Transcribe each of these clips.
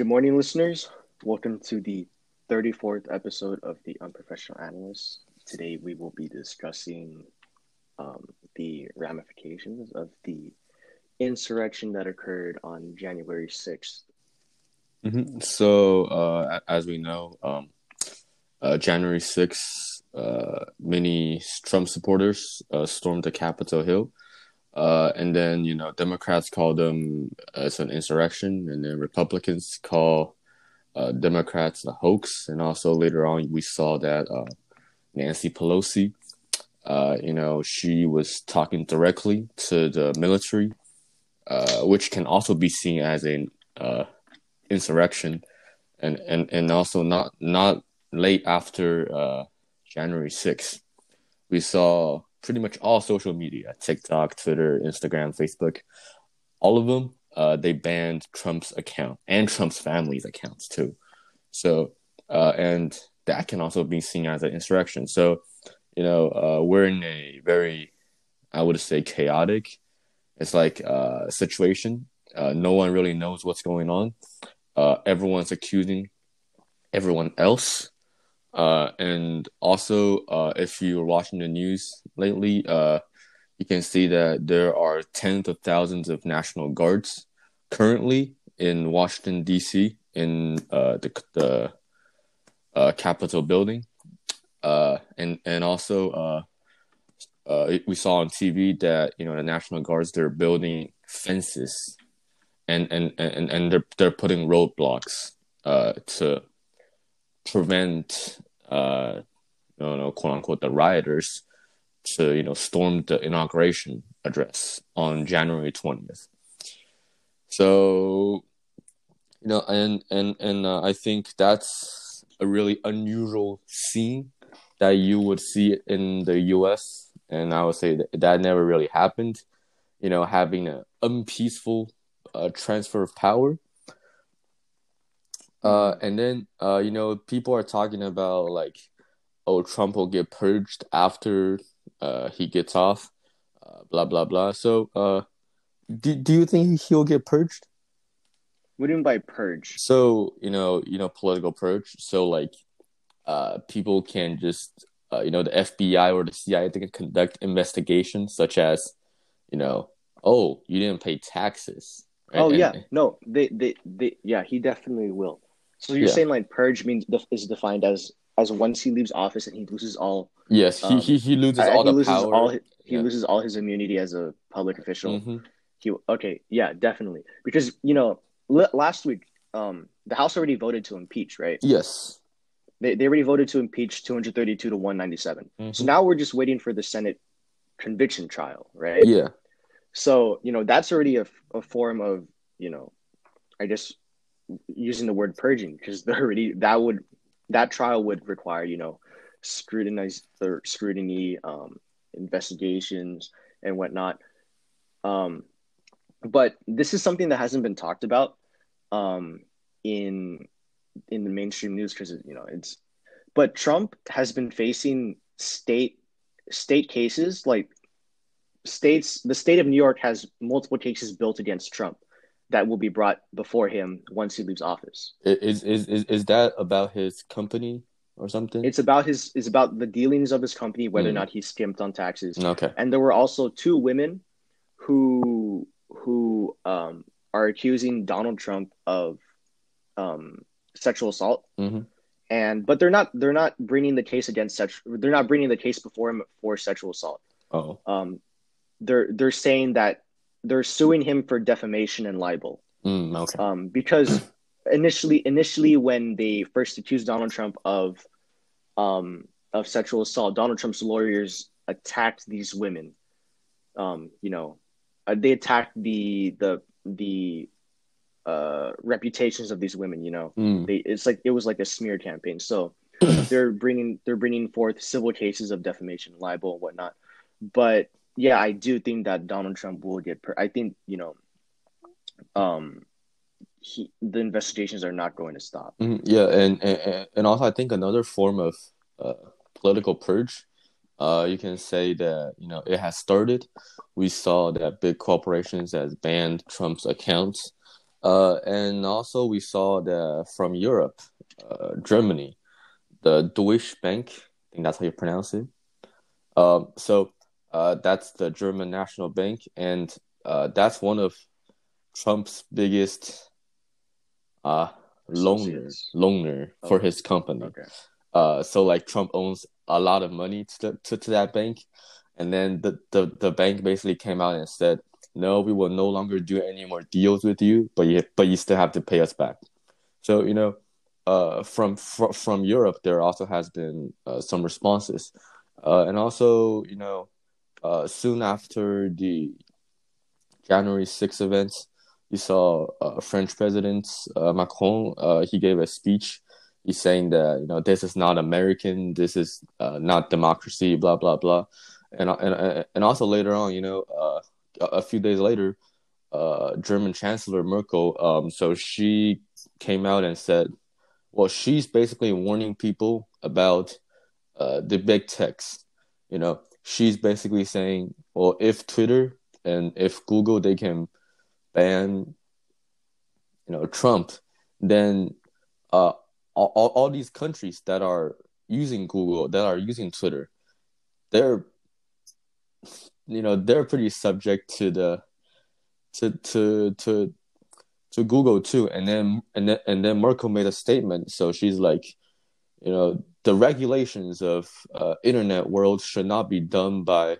Good morning, listeners. Welcome to the 34th episode of The Unprofessional Analyst. Today we will be discussing um, the ramifications of the insurrection that occurred on January 6th. Mm-hmm. So, uh, as we know, um, uh, January 6th, uh, many Trump supporters uh, stormed the Capitol Hill uh, and then you know Democrats call them as an insurrection, and then Republicans call uh, Democrats a hoax. And also later on, we saw that uh, Nancy Pelosi, uh, you know, she was talking directly to the military, uh, which can also be seen as an uh, insurrection, and and and also not not late after January sixth, we saw pretty much all social media TikTok, Twitter, Instagram, Facebook all of them, uh, they banned Trump's account and Trump's family's accounts too. So, uh, and that can also be seen as an insurrection. So, you know, uh, we're in a very, I would say, chaotic. It's like a uh, situation. Uh, no one really knows what's going on. Uh, everyone's accusing everyone else uh, and also, uh, if you're watching the news lately, uh, you can see that there are tens of thousands of National Guards currently in Washington D.C. in uh, the the uh, Capitol building, uh, and and also we saw on TV that you know the National Guards they're building fences, and and and and they're they're putting roadblocks to prevent uh, you know, quote unquote, the rioters to you know storm the inauguration address on January twentieth. So, you know, and and and uh, I think that's a really unusual scene that you would see in the U.S. And I would say that that never really happened. You know, having an unpeaceful uh, transfer of power uh, and then uh, you know, people are talking about like, oh, Trump will get purged after uh he gets off, uh, blah blah blah. So, uh, do do you think he'll get purged? What do you mean by purge? So you know, you know, political purge. So like, uh, people can just uh, you know, the FBI or the CIA they can conduct investigations such as, you know, oh, you didn't pay taxes. Right? Oh yeah, no, they, they, they, yeah, he definitely will. So you're yeah. saying like purge means is defined as as once he leaves office and he loses all. Yes, um, he, he he loses all he the loses power. All his, he yeah. loses all his immunity as a public official. Mm-hmm. He okay, yeah, definitely because you know last week um the House already voted to impeach, right? Yes. They, they already voted to impeach 232 to 197. Mm-hmm. So now we're just waiting for the Senate conviction trial, right? Yeah. So, you know, that's already a, a form of, you know, I guess using the word purging because already that would that trial would require you know scrutinize or scrutiny um, investigations and whatnot. Um, but this is something that hasn't been talked about um, in in the mainstream news because you know it's but Trump has been facing state state cases like states the state of New York has multiple cases built against Trump that will be brought before him once he leaves office. Is is is, is that about his company or something? It's about his is about the dealings of his company, whether mm. or not he skimped on taxes. Okay. And there were also two women who who um, are accusing Donald Trump of um, sexual assault. Mm-hmm. And but they're not they're not bringing the case against such they're not bringing the case before him for sexual assault. Oh. Um, they're they're saying that they're suing him for defamation and libel. Mm, okay. Um, because initially, initially when they first accused Donald Trump of, um, of sexual assault, Donald Trump's lawyers attacked these women. Um, you know, uh, they attacked the the the uh, reputations of these women. You know, mm. they it's like it was like a smear campaign. So they're bringing they're bringing forth civil cases of defamation, libel, and whatnot. But yeah, I do think that Donald Trump will get. Per- I think you know, um, he the investigations are not going to stop. Mm-hmm. Yeah, and, and and also I think another form of uh, political purge. Uh, you can say that you know it has started. We saw that big corporations has banned Trump's accounts. Uh, and also we saw that from Europe, uh, Germany, the Deutsche Bank, I think that's how you pronounce it. Um, so uh, that's the German National Bank, and uh, that's one of Trump's biggest uh loaner loaner for his company. Okay. Uh, so like Trump owns a lot of money to to, to that bank, and then the, the the bank basically came out and said, no, we will no longer do any more deals with you, but you but you still have to pay us back. So you know, uh, from fr- from Europe, there also has been uh, some responses, uh, and also you know, uh, soon after the January 6 events, you saw uh, French President uh, Macron. Uh, he gave a speech. He's saying that you know this is not American. This is uh, not democracy. Blah blah blah, and and and also later on, you know, uh, a, few days later, uh, German Chancellor Merkel. Um, so she came out and said, well, she's basically warning people about uh, the big techs. You know, she's basically saying, well, if Twitter and if Google they can ban, you know, Trump, then uh, all, all, these countries that are using Google, that are using Twitter, they're, you know, they're pretty subject to the, to to to to Google too. And then and then and then Merkel made a statement. So she's like, you know, the regulations of uh, internet world should not be done by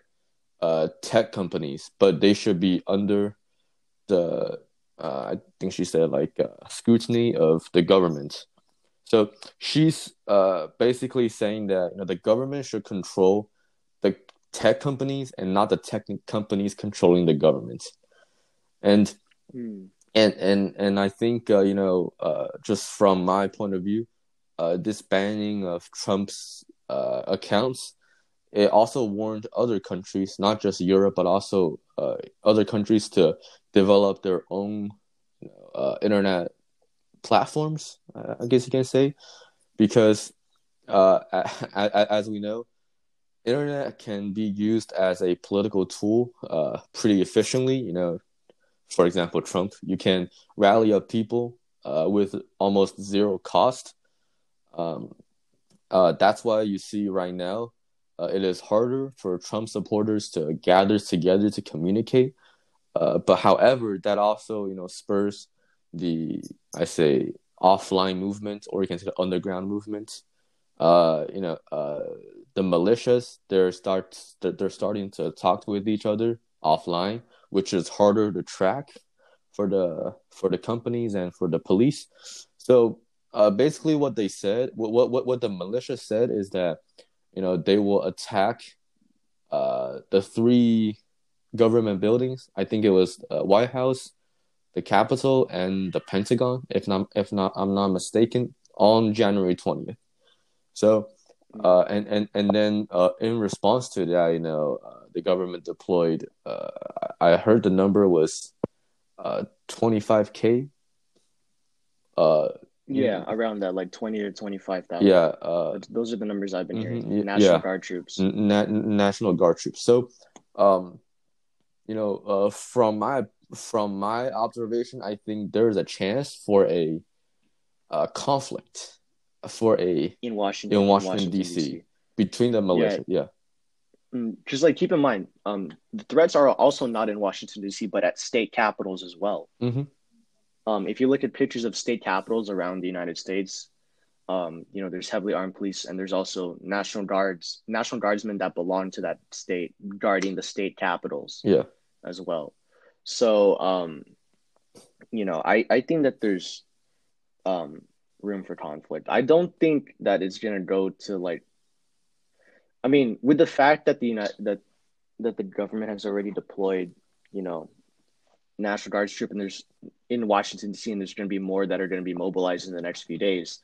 uh, tech companies, but they should be under the uh, I think she said like uh, scrutiny of the government. So she's uh, basically saying that you know the government should control the tech companies and not the tech companies controlling the government. And Hmm. and and and I think uh, you know uh, just from my point of view, uh, this banning of Trump's uh, accounts, it also warned other countries, not just Europe, but also uh, other countries to develop their own uh, internet platforms. Uh, I guess you can say, because uh, as we know, internet can be used as a political tool pretty efficiently. You know, for example, Trump, you can rally up people with almost zero cost. Um, uh, that's why you see right now uh, it is harder for Trump supporters to gather together to communicate. Uh, but however, that also you know spurs the I say offline movement, or you can say the underground movement. Uh, you know, uh, the militias they're start they're starting to talk with each other offline which is harder to track for the for the companies and for the police. So uh, basically, what they said, what what what the militia said is that you know they will attack uh, the three government buildings. I think it was uh, White House, the Capitol, and the Pentagon. If not, if not, I'm not mistaken, on January twentieth. So. Uh, and and and then uh, in response to that, you know, uh, the government deployed. Uh, I heard the number was uh, twenty five k. Uh, Yeah, around that, like twenty to twenty-five thousand. yeah. Uh, those are the numbers I've been Mhm, hearing. National yeah. Guard troops. na- National Guard troops. So, um, you know, uh, from my from my observation, I think there is a chance for a, uh conflict, for a in Washington. in Washington, D.C. between the militia. Yeah. Just like keep in mind, um, the threats are also not in Washington D.C., but at state capitals as well. hmm Um, if you look at pictures of state capitals around the United States, um, you know, there's heavily armed police, and there's also national guards, national guardsmen that belong to that state guarding the state capitals Yeah. as well. So, um, you know, I I think that there's um room for conflict. I don't think that it's gonna go to like. I mean, with the fact that the United that that the government has already deployed, you know, National Guards troop, and there's in Washington D.C. and there's going to be more that are going to be mobilized in the next few days.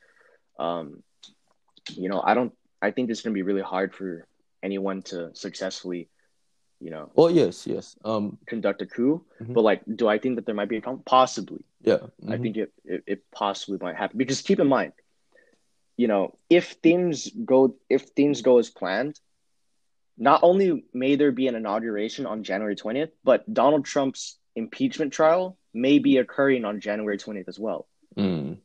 Um, you know, I don't. I think it's going to be really hard for anyone to successfully, you know, Well, yes, yes. Um, conduct a coup. Mhm. But like, do I think that there might be a coup? Possibly. yeah. I mhm. think it, it it possibly might happen because keep in mind, you know, if things go if things go as planned, not only may there be an inauguration on January twentieth, but Donald Trump's impeachment trial may be occurring on January 20th as well. Mm.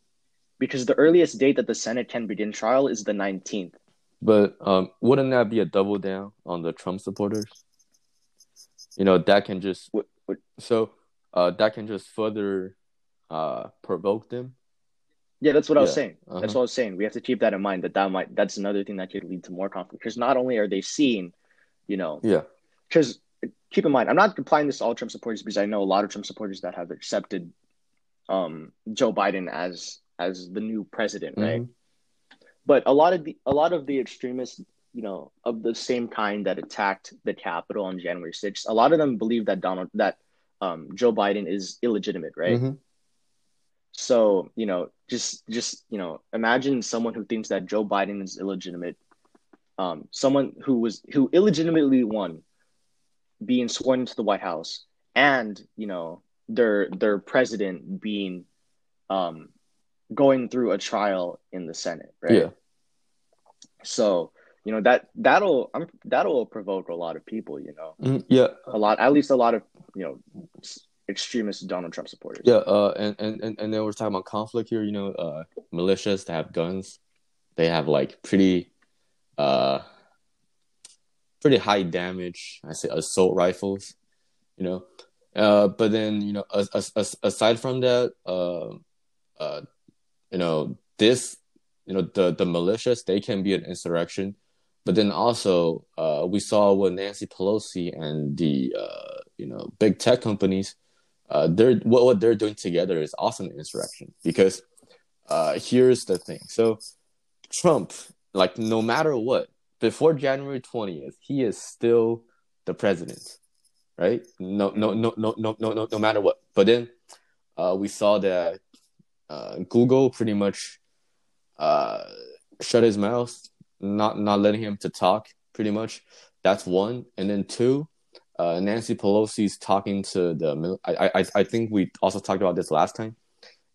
Because the earliest date that the Senate can begin trial is the 19th. But um, wouldn't that be a double down on the Trump supporters? You know, that can just What, what, so uh, that can just further uh, provoke them. yeah, that's what I was saying. That's uh-huh. what I was saying. We have to keep that in mind that that might that's another thing that could lead to more conflict. Because not only are they seeing, you know, Yeah. because keep in mind, I'm not applying this to all Trump supporters because I know a lot of Trump supporters that have accepted um, Joe Biden as as the new president, right? Mhm. But a lot of the a lot of the extremists, you know, of the same kind that attacked the Capitol on January 6th, a lot of them believe that Donald that um, Joe Biden is illegitimate, right? Mhm. So, you know, just just, you know, imagine someone who thinks that Joe Biden is illegitimate, um, someone who was who illegitimately won being sworn into the White House and, you know, their their president being um going through a trial in the Senate, right? Yeah. So, you know, that that'll um, that'll provoke a lot of people, you know. Mhm. Yeah. A lot at least a lot of, you know, extremist Donald Trump supporters. Yeah, uh, and, and, and, and then we're talking about conflict here. You know, uh, militias that have guns, they have like pretty, uh, pretty high damage. I say assault rifles, you know. Uh, but then you know, as, as, as, aside from that, uh, uh, you know, this, you know, the the militias they can be an insurrection, but then also, uh, we saw what Nancy Pelosi and the uh, you know, big tech companies uh, they're what, what they're doing together is also an insurrection because uh, here's the thing. So Trump, like no matter what, before January twentieth, he is still the president, right? No, no, no, no, no, no, no, no matter what. But then uh, we saw that uh, Google pretty much uh, shut his mouth, not not letting him to talk. Pretty much, that's one. And then two, uh, Nancy Pelosi's talking to the. I, I I think we also talked about this last time.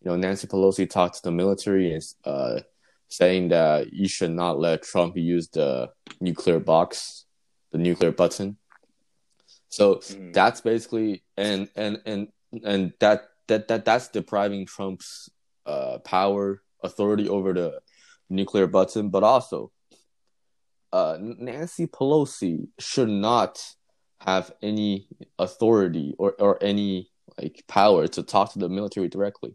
You know, Nancy Pelosi talked to the military and uh, saying that you should not let Trump use the nuclear box, the nuclear button. So Mhm. that's basically and and and and that that that that's depriving Trump's uh, power authority over the nuclear button, but also uh, Nancy Pelosi should not have any authority or, or any like power to talk to the military directly.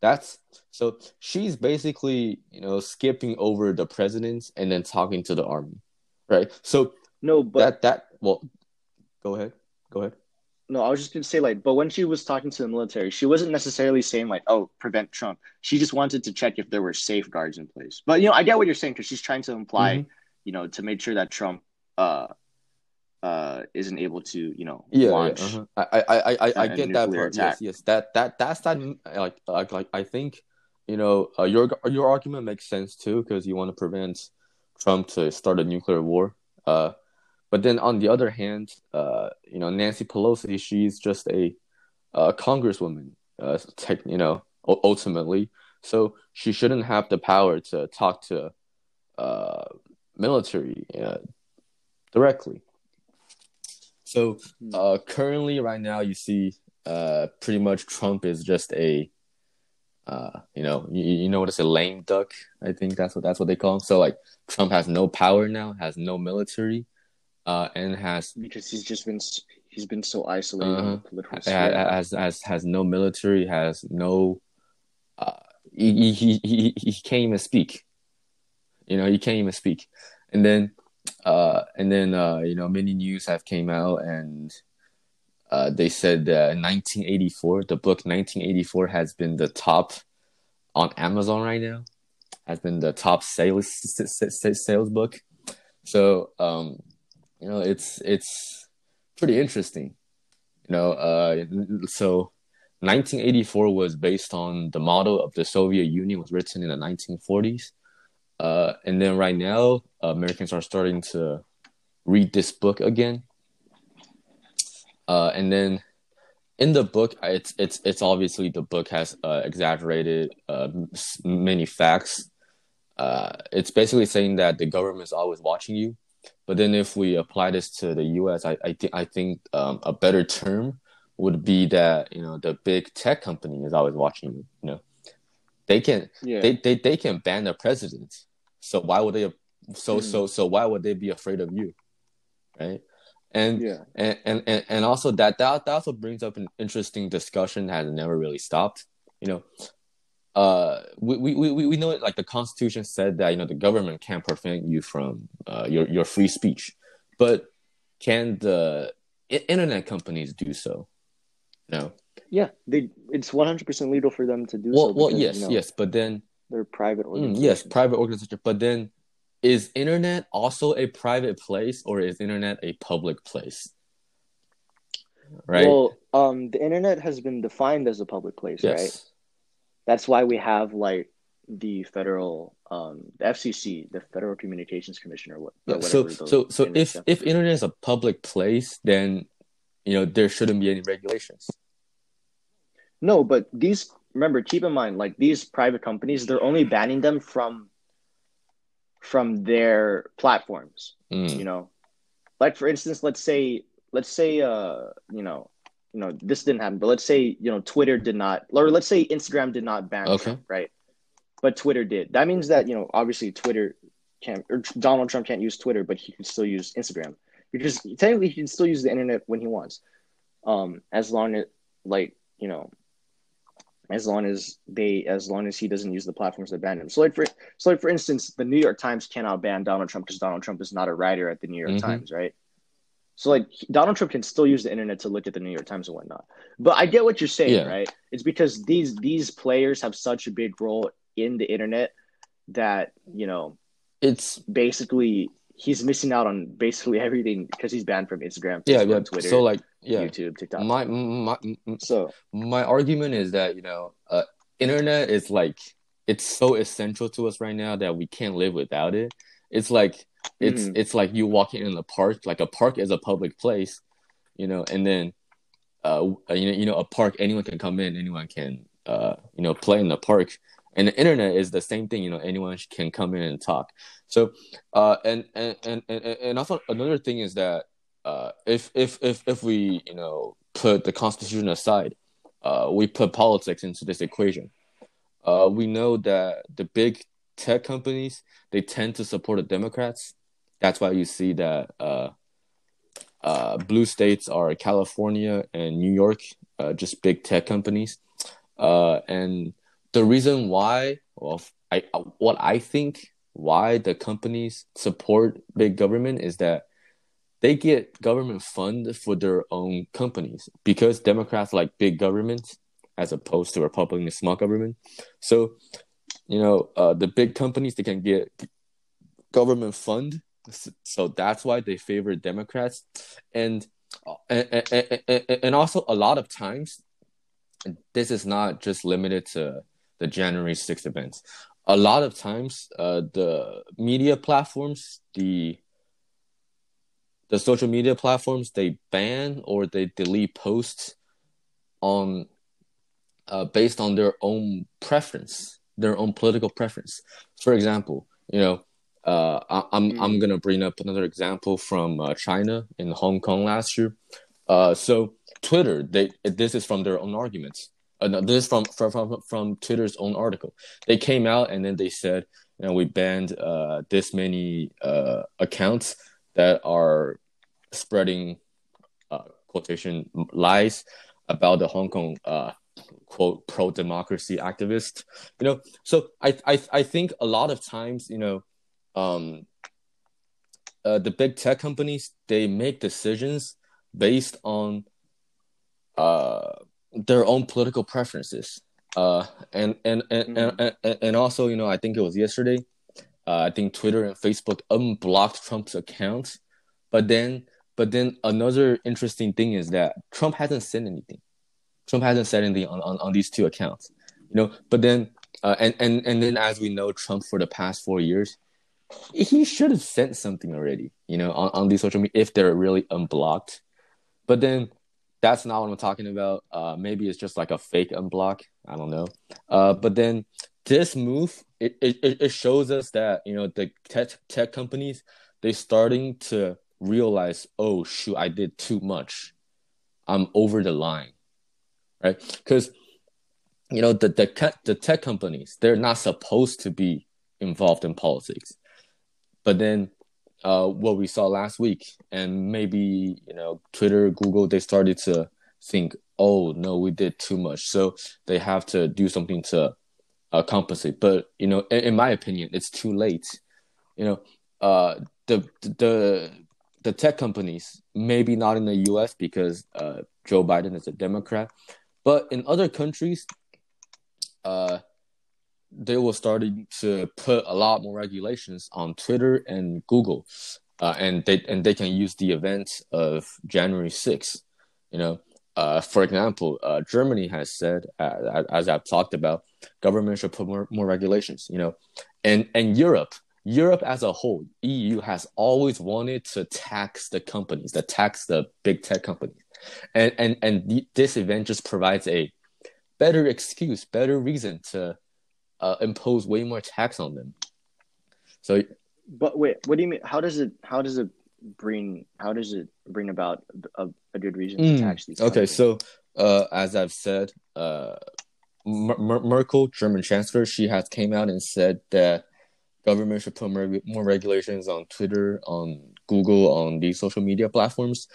That's so she's basically you know skipping over the presidents and then talking to the army, right? So No, but that that well, go ahead, go ahead. No, I was just gonna say like, but when she was talking to the military, she wasn't necessarily saying like, "Oh, prevent Trump." She just wanted to check if there were safeguards in place. But you know, I get what you're saying because she's trying to imply, Mhm. you know, to make sure that Trump, uh, uh, isn't able to, you know, Yeah, yeah, launch. uh-huh. I, I, I, I, I get that part. attack. Yes, yes. That, that, that's that. Like, like, like I think, you know, uh, your your argument makes sense too because you want to prevent Trump to start a nuclear war. Uh, but then on the other hand, uh, you know, Nancy Pelosi, she's just a, uh congresswoman. Uh, tech, you know, ultimately, so she shouldn't have the power to talk to, uh, military uh, directly. So Hmm. uh, currently, right now, you see, uh, pretty much Trump is just a, uh, you know, you, you know what it's a lame duck. I think that's what that's what they call him. So like, Trump has no power now, has no military, uh, and has because he's just been he's been so isolated in the political ha- sphere. has has has no military, has no, uh, he, he, he, he can't even speak. You know, he can't even speak. And then, uh, and then, uh, you know, many news have came out and, uh, they said that 1984, the book 1984 has been the top on Amazon right now, has been the top sales sales book. So, um, you know, it's it's pretty interesting. You know, uh, so 1984 was based on the model of the Soviet Union was written in the 1940s. Uh, and then right now, Americans are starting to read this book again. Uh, and then in the book, it's it's it's obviously the book has uh, exaggerated uh, many facts. Uh, it's basically saying that the government is always watching you. But then if we apply this to the U.S., I I, th- I think um, a better term would be that you know the big tech company is always watching you. You know, they can Yeah. they, they they can ban the president. So why would they? So Mhm. so so why would they be afraid of you, right? And yeah. and and and, and also that, that that also brings up an interesting discussion that has never really stopped. You know, uh, we we we we know it, like the Constitution said that you know the government can't prevent you from uh, your your free speech, but can the internet companies do so? No. Yeah, they it's one hundred percent legal for them to do Well, so. well, yes, you know, yes, but then they're private mm, organizations. yes, private organization. But then, is internet also a private place or is internet a public place? Right. Well, um, the internet has been defined as a public place, yes. right? That's why we have like the federal, um, the FCC, the Federal Communications Commission, or what. or Yeah, so so so internet if if internet is a public place, then you know there shouldn't be any regulations. no, but these remember, keep in mind, like these private companies, they're only banning them from from their platforms. Mm. you know like for instance let's say let's say uh you know you know this didn't happen but let's say you know twitter did not or let's say instagram did not ban Okay. Trump, right but twitter did that means that you know obviously twitter can't or donald trump can't use twitter but he can still use instagram because technically he can still use the internet when he wants um as long as like you know as long as they as long as he doesn't use the platforms that ban him so like for so like for instance the new york times cannot ban donald trump because donald trump is not a writer at the new york Mhm. times right so like donald trump can still use the internet to look at the new york times and whatnot but i get what you're saying Yeah. right it's because these these players have such a big role in the internet that you know It's basically he's missing out on basically everything because he's banned from instagram yeah, Facebook, yeah. twitter So like yeah, youtube tiktok my my so my argument is that you know uh, internet is like it's so essential to us right now that we can't live without it it's like it's Mhm. it's like you walking in a park like a park is a public place you know and then uh you know you know a park anyone can come in anyone can uh you know play in the park and the internet is the same thing you know anyone can come in and talk. So uh and and and and, also another thing is that uh if if if if we you know put the constitution aside uh we put politics into this equation uh we know that the big tech companies they tend to support the democrats. That's why you see that uh uh blue states are california and new york uh, just big tech companies. Uh and the reason why well i what i think why the companies support big government is that they get government fund for their own companies because democrats like big government as opposed to Republicans small government. So you know uh, the big companies they can get government fund. So that's why they favor democrats. And and, and, and, and also a lot of times this is not just limited to the january 6th events a lot of times uh, the media platforms the the social media platforms they ban or they delete posts on uh, based on their own preference their own political preference for example you know uh, I, I'm Mm. I'm gonna bring up another example from uh, China in Hong Kong last year. Uh, so Twitter, they this is from their own arguments. Uh, no, this is from, from from from Twitter's own article. They came out and then they said, you know, we banned uh, this many uh, accounts that are spreading uh, quotation lies about the Hong Kong uh, quote pro democracy activist. You know, so I I I think a lot of times, you know, um, uh, the big tech companies they make decisions based on uh their own political preferences. Uh, and and and, and, and and also, you know, I think it was yesterday. Uh, I think Twitter and Facebook unblocked Trump's accounts, but then but then another interesting thing is that Trump hasn't said anything. Trump hasn't said anything on, on, on these two accounts, you know. But then uh, and and and then as we know, Trump for the past four years, he should have sent something already, you know, on, on these social media if they're really unblocked. But then that's not what I'm talking about. Uh, maybe it's just like a fake unblock. I don't know. Uh, but then this move, it, it, it shows us that, you know, the tech, tech companies, they're starting to realize, oh, shoot, I did too much. I'm over the line, right? Because you know the the the tech companies they're not supposed to be involved in politics, but then uh, what we saw last week, and maybe you know Twitter, Google, they started to think, oh no, we did too much, so they have to do something to uh, compensate. But you know, in, in, my opinion, it's too late. You know, uh, the the the tech companies, maybe not in the U.S. because uh, Joe Biden is a Democrat, but in other countries, uh, they were starting to put a lot more regulations on Twitter and Google, uh, and they and they can use the events of January 6th. You know, uh, for example, uh, Germany has said, uh, as I've talked about, government should put more, more regulations. You know, and and Europe, Europe as a whole, EU has always wanted to tax the companies, to tax the big tech companies, and and and th- this event just provides a better excuse, better reason to uh, impose way more tax on them. So, but wait, what do you mean? How does it? How does it bring? How does it bring about a, a good reason to mm, tax these? Okay, so uh, as I've said, uh, Mer- Merkel, German chancellor, she has came out and said that government should put more, more regulations on Twitter, on Google, on these social media platforms,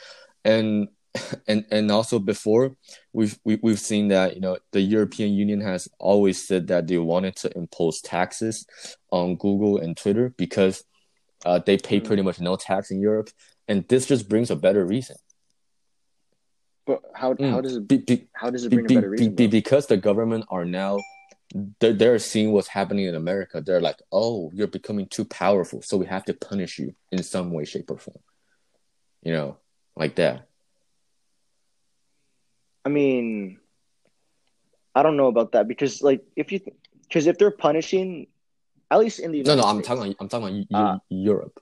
and and and also before we've we, have we have seen that you know the European Union has always said that they wanted to impose taxes on Google and Twitter because uh, they pay pretty mm. much no tax in Europe, and this just brings a better reason. But how mm. how does it be, be, how does it bring be, a better reason? Be, because the government are now they're, they're seeing what's happening in America. They're like, oh, you're becoming too powerful, so we have to punish you in some way, shape, or form. You know, like that. I mean, I don't know about that because like if you because if they're punishing, at least in the United no no I'm talking I'm talking about uh, Europe.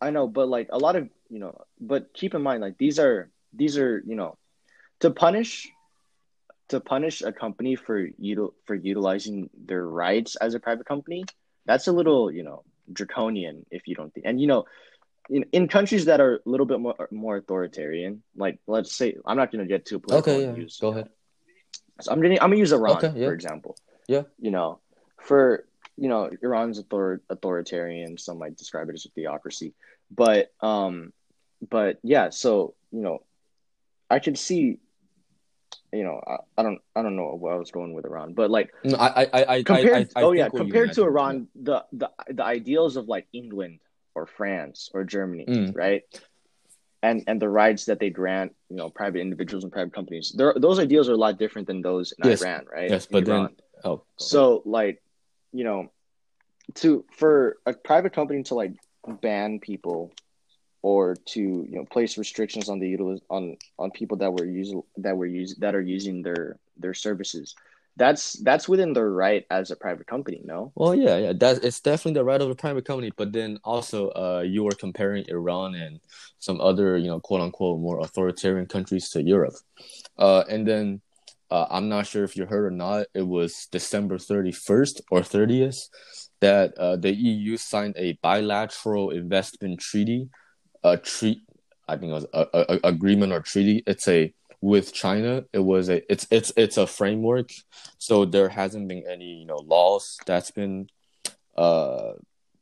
I know, but like a lot of you know, but keep in mind like these are these are you know to punish to punish a company for util- for utilizing their rights as a private company that's a little you know draconian if you don't think and you know in, in countries that are a little bit more more authoritarian, like let's say I'm not going to get too political. Okay, yeah. Use, Go ahead. So I'm gonna I'm gonna use Iran okay, yeah. for example. Yeah. You know, for you know, Iran's author- authoritarian. Some might describe it as a theocracy, but um, but yeah. So you know, I could see. You know, I, I don't, I don't know where I was going with Iran, but like, no, I, I, I, compared, I, I, oh yeah, compared to Iran, the, the, the ideals of like England or France or Germany, mm. right? And and the rights that they grant, you know, private individuals and private companies, those ideals are a lot different than those in yes. Iran, right? Yes, but Iran. then oh, so like, you know, to for a private company to like ban people or to you know place restrictions on the util- on on people that were using that were use that are using their their services that's that's within their right as a private company no? Well yeah yeah that's it's definitely the right of a private company but then also uh you were comparing iran and some other you know quote unquote more authoritarian countries to europe. Uh and then uh, i'm not sure if you heard or not it was december 31st or 30th that uh, the eu signed a bilateral investment treaty a treat i think it was a, a, a agreement or treaty. It's a with China, it was a it's it's it's a framework, so there hasn't been any you know laws that's been uh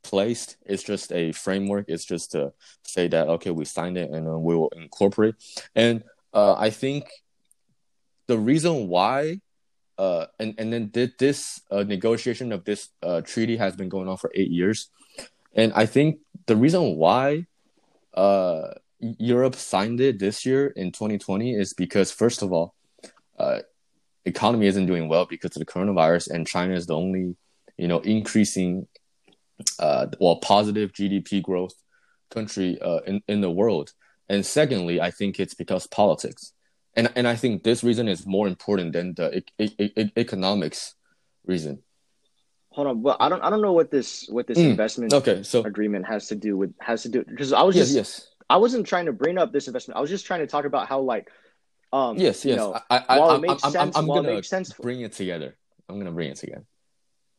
placed. It's just a framework. It's just to say that okay, we signed it and we will incorporate. And uh, I think the reason why. Uh, and and then did this uh, negotiation of this uh, treaty has been going on for eight years, and I think the reason why uh, Europe signed it this year in 2020 is because first of all, uh, economy isn't doing well because of the coronavirus, and China is the only you know increasing, uh, well positive GDP growth country uh, in in the world. And secondly, I think it's because politics, and and I think this reason is more important than the e- e- e- economics reason. Hold on, well, I don't I don't know what this what this mm. investment okay so agreement has to do with has to do because I was yes, just yes I wasn't trying to bring up this investment. I was just trying to talk about how like um yes yes know, I, I, while it makes I'm, sense, I'm, I'm gonna sense bring it together. I'm gonna bring it together.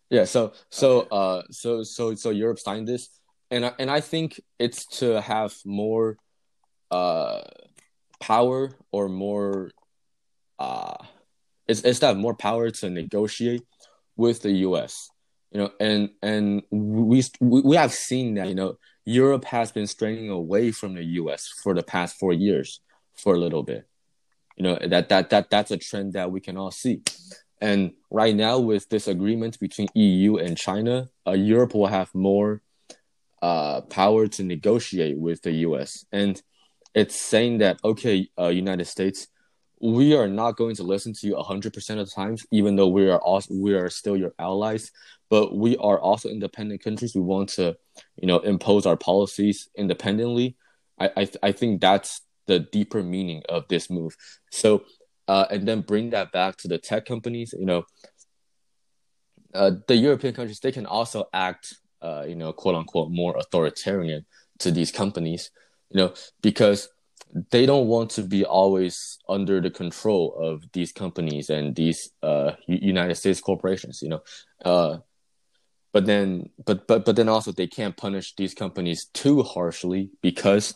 Yeah. So so okay. uh so so so Europe signed this, and I, and I think it's to have more uh power or more uh it's it's to have more power to negotiate with the US. You know, and and we we have seen that, you know, Europe has been straying away from the US for the past 4 years for a little bit. You know, that that that that's a trend that we can all see. And right now, with this agreement between EU and China, uh, Europe will have more uh, power to negotiate with the US. And it's saying that, okay, uh, United States, we are not going to listen to you 100% of the times, even though we are also, we are still your allies, but we are also independent countries. We want to, you know, impose our policies independently. I, I, I think that's the deeper meaning of this move. So, uh, and then bring that back to the tech companies, you know, uh, the European countries, they can also act uh, you know, quote unquote, more authoritarian to these companies, you know, because they don't want to be always under the control of these companies and these uh, United States corporations, you know. Uh, but then, but but but then also they can't punish these companies too harshly because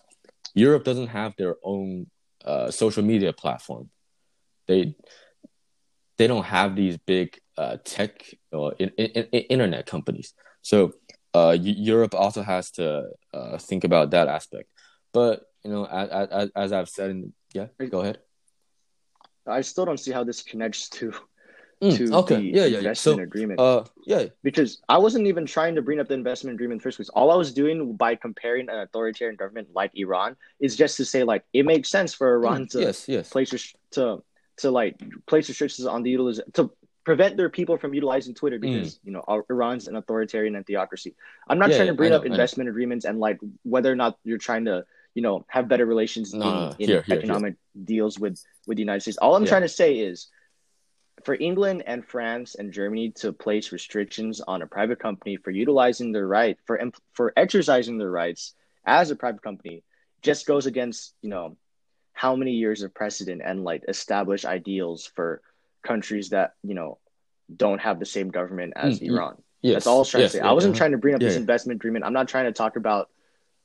Europe doesn't have their own uh, social media platform. They they don't have these big uh, tech or in, in, in, internet companies. So uh, Europe also has to uh, think about that aspect. But you know, as, as, as I've said, in, yeah, go ahead. I still don't see how this connects to mm, to okay. the yeah, yeah, investment so, agreement. Uh, yeah, because I wasn't even trying to bring up the investment agreement first place. All I was doing by comparing an authoritarian government like Iran is just to say like it makes sense for Iran mm, to yes, yes. place to to like place restrictions on the utilization to prevent their people from utilizing Twitter because mm. you know Iran's an authoritarian and theocracy. I'm not yeah, trying to bring know, up investment agreements and like whether or not you're trying to you know have better relations no, in, no, in here, economic here. deals with with the United States. All I'm yeah. trying to say is for England and France and Germany to place restrictions on a private company for utilizing their right for for exercising their rights as a private company just goes against you know how many years of precedent and like established ideals for countries that you know don't have the same government as mm-hmm. Iran. Yes. That's all I was trying yes, to say. Yeah, I wasn't trying to bring up yeah, this investment agreement. I'm not trying to talk about.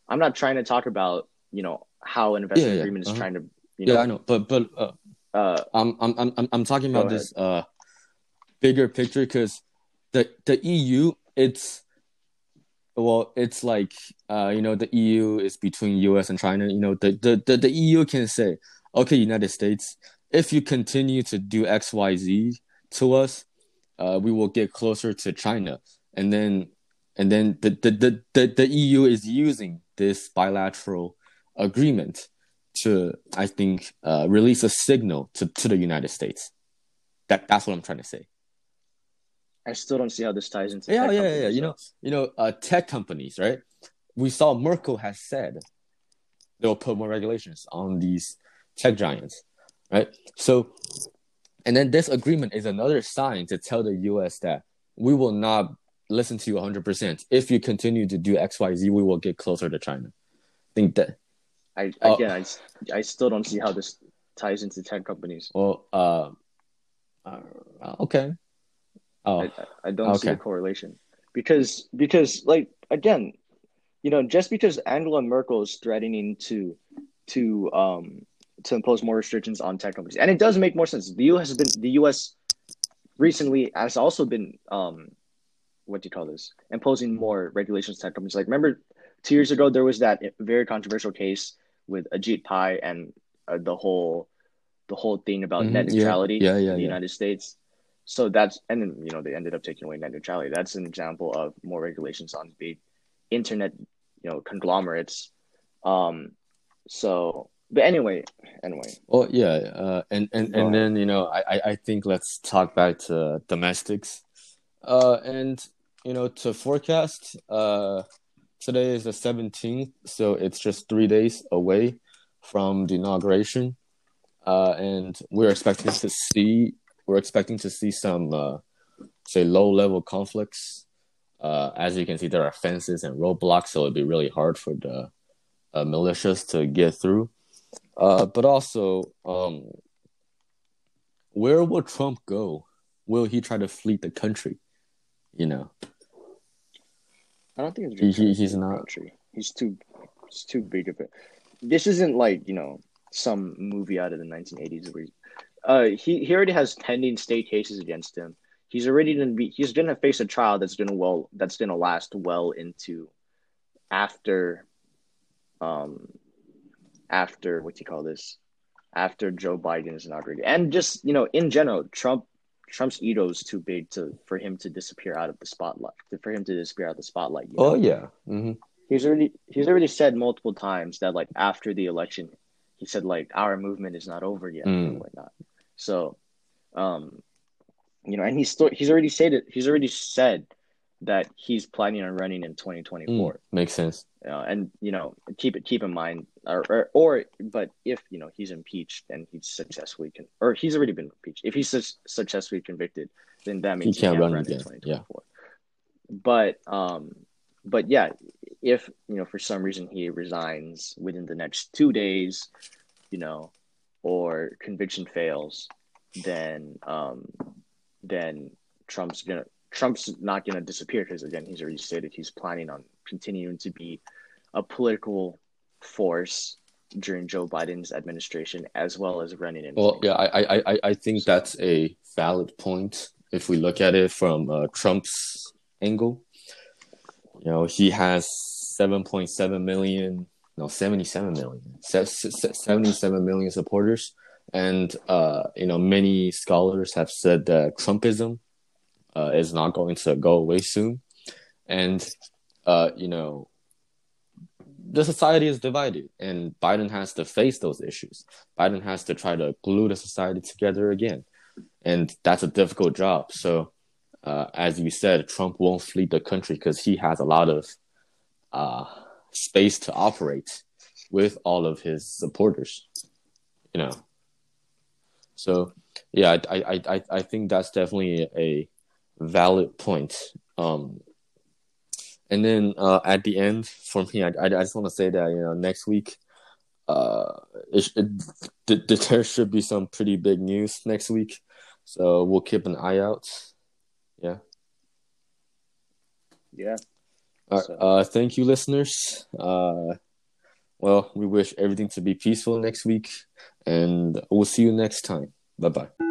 I'm not trying to talk about you know how an investment agreement is uh-huh. trying to. You know, yeah, I know, but but uh, uh, I'm I'm I'm I'm talking about this uh bigger picture because the the EU it's well it's like uh you know the EU is between US and China you know the the the, the EU can say okay United States if you continue to do XYZ to us, uh, we will get closer to China. And then and then the, the, the, the, the EU is using this bilateral agreement to, I think, uh, release a signal to, to the United States. That that's what I'm trying to say. I still don't see how this ties into. Yeah, yeah, yeah. You know, you know, uh, tech companies, right? We saw Merkel has said they'll put more regulations on these tech giants right? So, and then this agreement is another sign to tell the U.S. that we will not listen to you 100%. If you continue to do X, Y, Z, we will get closer to China. I think that. I again, uh, I, I still don't see how this ties into tech companies. Well, uh, uh okay. Oh, I, I don't okay. see a correlation because because like again, you know, just because Angela Merkel is threatening to to um to impose more restrictions on tech companies, and it does make more sense. The U.S. has been the U.S. recently has also been um, what do you call this? Imposing more regulations on tech companies. Like remember, two years ago there was that very controversial case with Ajit Pai and uh, the whole the whole thing about mm-hmm. net neutrality yeah. Yeah, yeah, in the. United States. So that's and then you know they ended up taking away net neutrality. That's an example of more regulations on big internet you know conglomerates. Um, so but anyway, anyway. Well, yeah, uh, and and and then you know, I I think let's talk back to domestics, uh, and you know, to forecast. Uh, today is the seventeenth, so it's just three days away from the inauguration, uh, and we're expecting to see we're expecting to see some uh, say low level conflicts. Uh, as you can see, there are fences and roadblocks, so it'd be really hard for the uh, militias to get through. Uh, but also, um, where will Trump go? Will he try to flee the country? You know, I don't think he, he, he's not. Country. He's too, he's too big of it. This isn't like you know, some movie out of the 1980s where uh, he he already has pending state cases against him. He's already gonna be he's gonna face a trial that's gonna well that's gonna last well into after um after what do you call this after Joe Biden is inaugurated and just you know in general Trump Trump's ego is too big to for him to disappear out of the spotlight for him to disappear out of the spotlight. You know? Oh yeah. Mm-hmm. He's already he's already said multiple times that like after the election he said like our movement is not over yet mm. and whatnot. So, um, you know, and he's still he's already said it. He's already said that he's planning on running in 2024. Mm, makes sense. Uh, and you know, keep it keep in mind, or, or, or but if you know he's impeached and he's successfully con- or he's already been impeached, if he's su- successfully convicted, then that means he can't, he can't run, run again. in 2024. Yeah. But um, but yeah, if you know for some reason he resigns within the next two days, you know, or conviction fails, then um, then Trump's gonna Trump's not gonna disappear because again he's already stated he's planning on continuing to be a political force during Joe Biden's administration as well as running in. Well, yeah, I I I think that's a valid point if we look at it from uh, Trump's angle. You know, he has 7.7 million, no, 77 million, 77 million supporters. And, uh, you know, many scholars have said that Trumpism uh, is not going to go away soon. And, uh, you know, the society is divided and Biden has to face those issues. Biden has to try to glue the society together again. And that's a difficult job. So, uh, as you said, Trump won't flee the country because he has a lot of uh, space to operate with all of his supporters. You know, so yeah, I I I, I think that's definitely a valid point. Um, and then uh, at the end, for me, I, I just want to say that you know next week, uh, it, it, there should be some pretty big news next week, so we'll keep an eye out. Yeah. Yeah. So. Uh, thank you, listeners. Uh, well, we wish everything to be peaceful next week, and we'll see you next time. Bye bye.